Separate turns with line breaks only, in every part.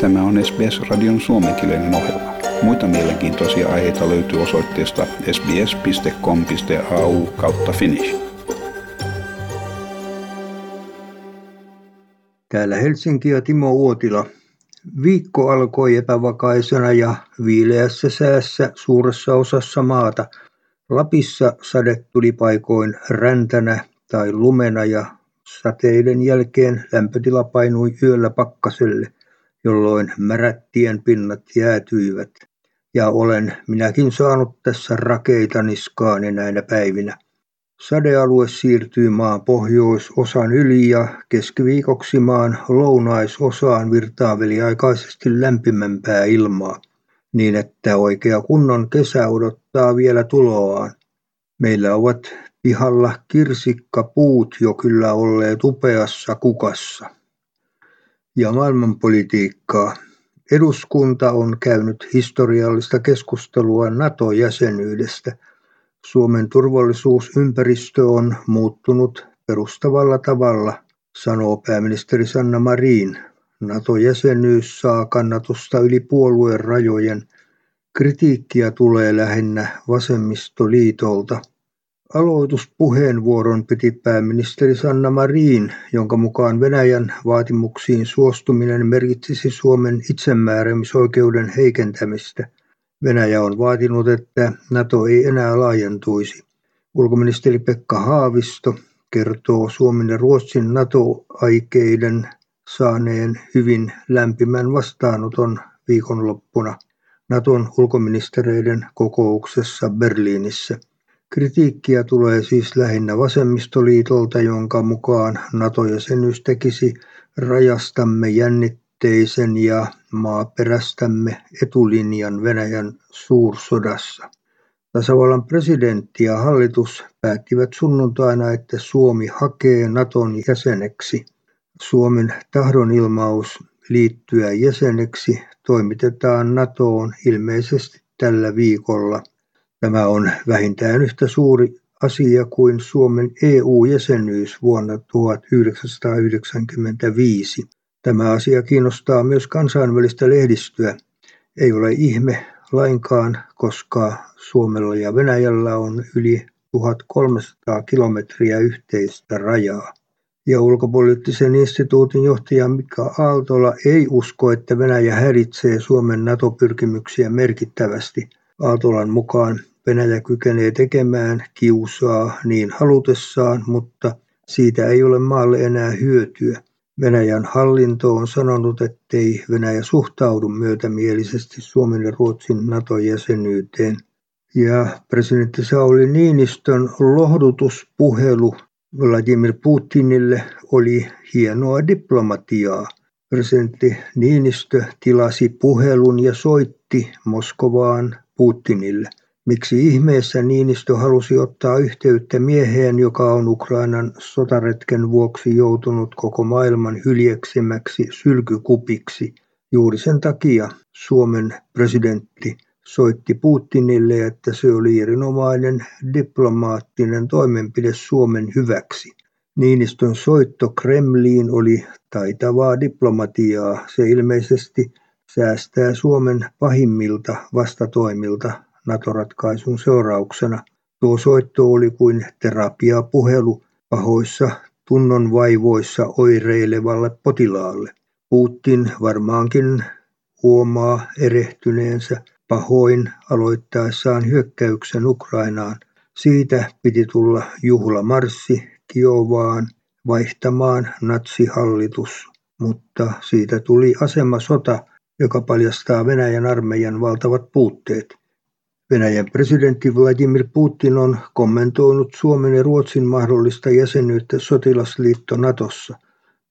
Tämä on SBS-radion suomenkielinen ohjelma. Muita mielenkiintoisia aiheita löytyy osoitteesta sbs.com.au kautta finnish.
Täällä Helsinki ja Timo Uotila. Viikko alkoi epävakaisena ja viileässä säässä suuressa osassa maata. Lapissa sade tuli paikoin räntänä tai lumena ja sateiden jälkeen lämpötila painui yöllä pakkaselle – jolloin märät tienpinnat jäätyivät, ja olen minäkin saanut tässä rakeita niskaani näinä päivinä. Sadealue siirtyy maan pohjoisosan yli ja keskiviikoksi maan lounaisosaan virtaa väliaikaisesti lämpimämpää ilmaa, niin että oikea kunnon kesä odottaa vielä tuloaan. Meillä ovat pihalla kirsikkapuut jo kyllä olleet upeassa kukassa ja maailmanpolitiikkaa. Eduskunta on käynyt historiallista keskustelua NATO-jäsenyydestä. Suomen turvallisuusympäristö on muuttunut perustavalla tavalla, sanoo pääministeri Sanna Marin. NATO-jäsenyys saa kannatusta yli puolueen rajojen. Kritiikkiä tulee lähinnä vasemmistoliitolta. Aloituspuheenvuoron piti pääministeri Sanna Marin, jonka mukaan Venäjän vaatimuksiin suostuminen merkitsisi Suomen itsemääräämisoikeuden heikentämistä. Venäjä on vaatinut, että Nato ei enää laajentuisi. Ulkoministeri Pekka Haavisto kertoo Suomen ja Ruotsin NATO-aikeiden saaneen hyvin lämpimän vastaanoton viikonloppuna Naton ulkoministereiden kokouksessa Berliinissä. Kritiikkiä tulee siis lähinnä vasemmistoliitolta, jonka mukaan NATO-jäsenyys tekisi rajastamme jännitteisen ja maaperästämme etulinjan Venäjän suursodassa. Tasavallan presidentti ja hallitus päättivät sunnuntaina, että Suomi hakee Naton jäseneksi. Suomen tahdonilmaus liittyä jäseneksi toimitetaan NATOon ilmeisesti tällä viikolla. Tämä on vähintään yhtä suuri asia kuin Suomen EU-jäsenyys vuonna 1995. Tämä asia kiinnostaa myös kansainvälistä lehdistöä. Ei ole ihme lainkaan, koska Suomella ja Venäjällä on yli 1300 kilometriä yhteistä rajaa. Ja ulkopoliittisen instituutin johtaja Mika Aaltola ei usko, että Venäjä häiritsee Suomen NATO-pyrkimyksiä merkittävästi. Aaltolan mukaan Venäjä kykenee tekemään kiusaa niin halutessaan, mutta siitä ei ole maalle enää hyötyä. Venäjän hallinto on sanonut, ettei Venäjä suhtaudu myötämielisesti Suomen ja Ruotsin NATO-jäsenyyteen. Ja presidentti Sauli Niinistön lohdutuspuhelu Vladimir Putinille oli hienoa diplomatiaa. Presidentti Niinistö tilasi puhelun ja soitti Moskovaan Putinille. Miksi ihmeessä Niinistö halusi ottaa yhteyttä mieheen, joka on Ukrainan sotaretken vuoksi joutunut koko maailman hyljeksemäksi sylkykupiksi? Juuri sen takia Suomen presidentti soitti Putinille, että se oli erinomainen diplomaattinen toimenpide Suomen hyväksi. Niinistön soitto Kremliin oli taitavaa diplomatiaa. Se ilmeisesti säästää Suomen pahimmilta vastatoimilta NATO-ratkaisun seurauksena. Tuo soitto oli kuin terapiapuhelu pahoissa tunnonvaivoissa oireilevalle potilaalle. Putin varmaankin huomaa erehtyneensä pahoin aloittaessaan hyökkäyksen Ukrainaan. Siitä piti tulla juhlamarssi Kiovaan vaihtamaan natsihallitus, mutta siitä tuli asemasota, joka paljastaa Venäjän armeijan valtavat puutteet. Venäjän presidentti Vladimir Putin on kommentoinut Suomen ja Ruotsin mahdollista jäsenyyttä sotilasliitto Natossa.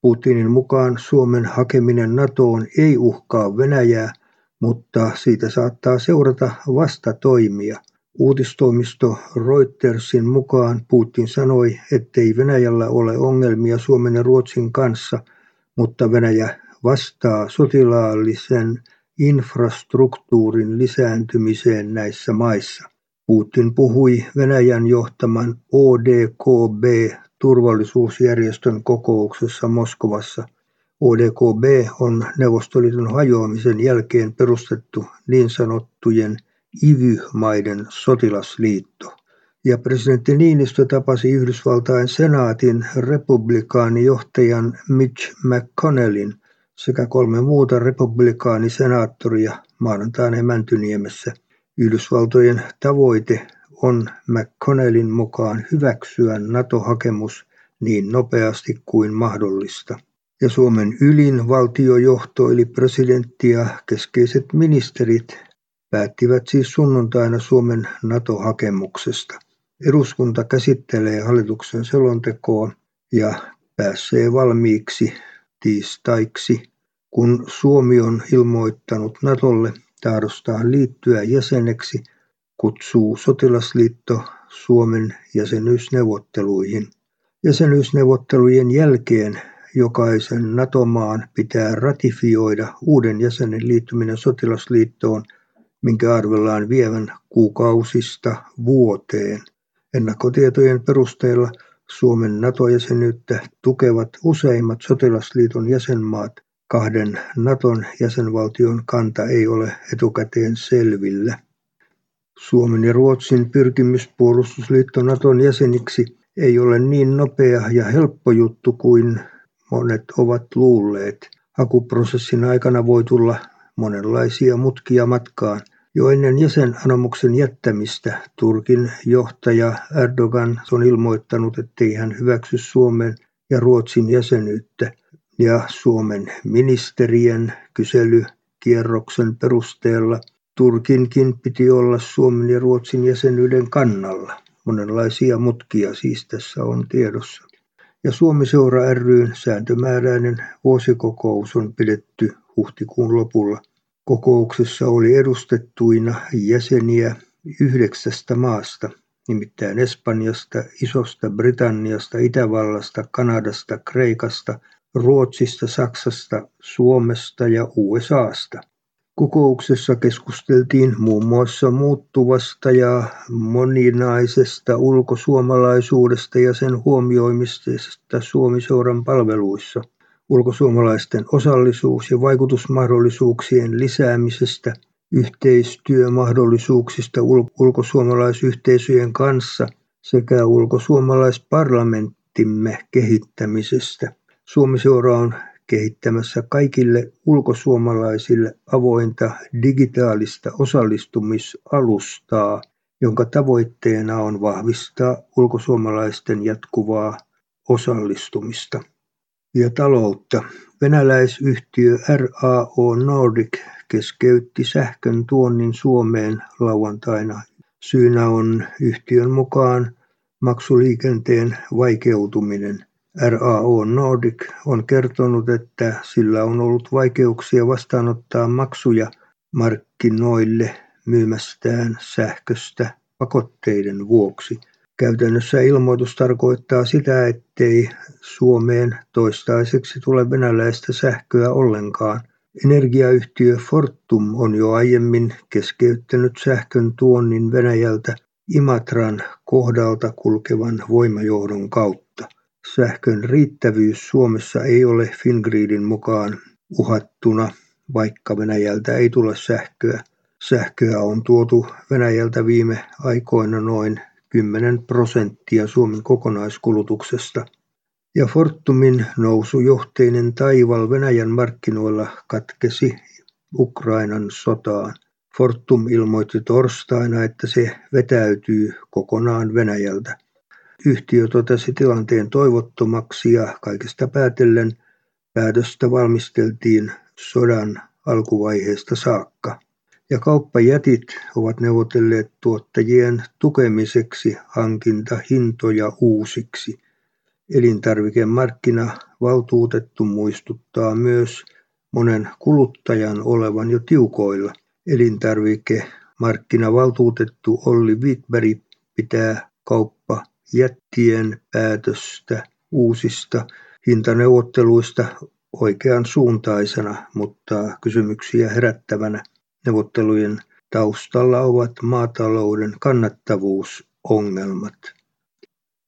Putinin mukaan Suomen hakeminen NATOon ei uhkaa Venäjää, mutta siitä saattaa seurata vastatoimia. Uutistoimisto Reutersin mukaan Putin sanoi, ettei Venäjällä ole ongelmia Suomen ja Ruotsin kanssa, mutta Venäjä vastaa sotilaallisen infrastruktuurin lisääntymiseen näissä maissa. Putin puhui Venäjän johtaman ODKB-turvallisuusjärjestön kokouksessa Moskovassa. ODKB on Neuvostoliiton hajoamisen jälkeen perustettu niin sanottujen IVY-maiden sotilasliitto. Ja presidentti Niinistö tapasi Yhdysvaltain senaatin republikaanijohtajan Mitch McConnellin sekä kolme muuta republikaanisenaattoria maanantaina Mäntyniemessä. Yhdysvaltojen tavoite on McConnellin mukaan hyväksyä NATO-hakemus niin nopeasti kuin mahdollista. Ja Suomen ylin valtiojohto eli presidentti ja keskeiset ministerit päättivät siis sunnuntaina Suomen NATO-hakemuksesta. Eduskunta käsittelee hallituksen selontekoa ja pääsee valmiiksi tiistaiksi, kun Suomi on ilmoittanut Natolle tahdostaan liittyä jäseneksi, kutsuu sotilasliitto Suomen jäsenyysneuvotteluihin. Jäsenyysneuvottelujen jälkeen jokaisen NATO-maan pitää ratifioida uuden jäsenen liittyminen sotilasliittoon, minkä arvellaan vievän kuukausista vuoteen. Ennakkotietojen perusteella Suomen NATO-jäsenyyttä tukevat useimmat sotilasliiton jäsenmaat. Kahden Naton jäsenvaltion kanta ei ole etukäteen selvillä. Suomen ja Ruotsin pyrkimys puolustusliitto Naton jäseniksi ei ole niin nopea ja helppo juttu kuin monet ovat luulleet. Hakuprosessin aikana voi tulla monenlaisia mutkia matkaan. Jo ennen jäsenanomuksen jättämistä Turkin johtaja Erdogan on ilmoittanut, ettei hän hyväksy Suomen ja Ruotsin jäsenyyttä ja Suomen ministerien kyselykierroksen perusteella Turkinkin piti olla Suomen ja Ruotsin jäsenyyden kannalla. Monenlaisia mutkia siis tässä on tiedossa. Ja Suomi-seura ryn sääntömääräinen vuosikokous on pidetty huhtikuun lopulla. Kokouksessa oli edustettuina jäseniä yhdeksästä maasta, nimittäin Espanjasta, Isosta Britanniasta, Itävallasta, Kanadasta, Kreikasta, Ruotsista, Saksasta, Suomesta ja USAsta. Kokouksessa keskusteltiin muun muassa muuttuvasta ja moninaisesta ulkosuomalaisuudesta ja sen huomioimisesta Suomi-seuran palveluissa, ulkosuomalaisten osallisuus- ja vaikutusmahdollisuuksien lisäämisestä, yhteistyömahdollisuuksista ulkosuomalaisyhteisöjen kanssa sekä ulkosuomalaisparlamenttimme kehittämisestä. Suomi-seura on kehittämässä kaikille ulkosuomalaisille avointa digitaalista osallistumisalustaa, jonka tavoitteena on vahvistaa ulkosuomalaisten jatkuvaa osallistumista ja taloutta. Venäläisyhtiö RAO Nordic keskeytti sähkön tuonnin Suomeen lauantaina. Syynä on yhtiön mukaan maksuliikenteen vaikeutuminen. RAO Nordic on kertonut, että sillä on ollut vaikeuksia vastaanottaa maksuja markkinoille myymästään sähköstä pakotteiden vuoksi. Käytännössä ilmoitus tarkoittaa sitä, ettei Suomeen toistaiseksi tule venäläistä sähköä ollenkaan. Energiayhtiö Fortum on jo aiemmin keskeyttänyt sähkön tuonnin Venäjältä Imatran kohdalta kulkevan voimajohdon kautta. Sähkön riittävyys Suomessa ei ole Fingridin mukaan uhattuna, vaikka Venäjältä ei tule sähköä. Sähköä on tuotu Venäjältä viime aikoina noin 10 prosenttia Suomen kokonaiskulutuksesta. Ja Fortumin nousujohteinen taival Venäjän markkinoilla katkesi Ukrainan sotaan. Fortum ilmoitti torstaina, että se vetäytyy kokonaan Venäjältä. Yhtiö totesi tilanteen toivottomaksi ja kaikesta päätellen päätöstä valmisteltiin sodan alkuvaiheesta saakka. Ja kauppajätit ovat neuvotelleet tuottajien tukemiseksi hankintahintoja uusiksi. Elintarvikemarkkinavaltuutettu muistuttaa myös monen kuluttajan olevan jo tiukoilla. Elintarvikemarkkinavaltuutettu Olli Wittberg pitää kauppa jättien päätöstä uusista hintaneuvotteluista oikean suuntaisena, mutta kysymyksiä herättävänä. Neuvottelujen taustalla ovat maatalouden kannattavuusongelmat.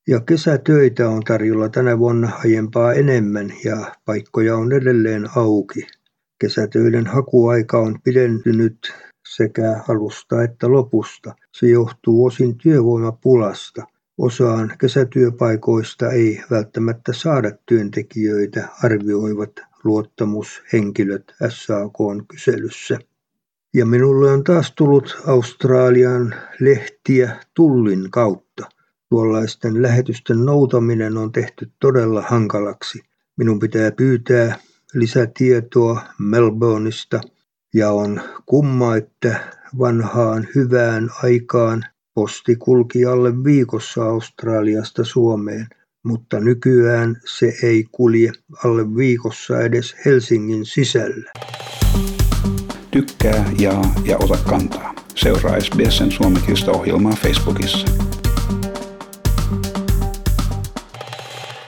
Ja kesätöitä on tarjolla tänä vuonna aiempaa enemmän ja paikkoja on edelleen auki. Kesätöiden hakuaika on pidentynyt sekä alusta että lopusta. Se johtuu osin työvoimapulasta. Osaan kesätyöpaikoista ei välttämättä saada työntekijöitä, arvioivat luottamushenkilöt SAKn kyselyssä. Ja minulle on taas tullut Australian lehtiä tullin kautta. Tuollaisten lähetysten noutaminen on tehty todella hankalaksi. Minun pitää pyytää lisätietoa Melbourneista ja on kumma, että vanhaan hyvään aikaan posti kulki alle viikossa Australiasta Suomeen, mutta nykyään se ei kulje alle viikossa edes Helsingin sisällä.
Tykkää, jaa ja ota kantaa. Seuraa SBSn suomenkielistä ohjelmaa Facebookissa.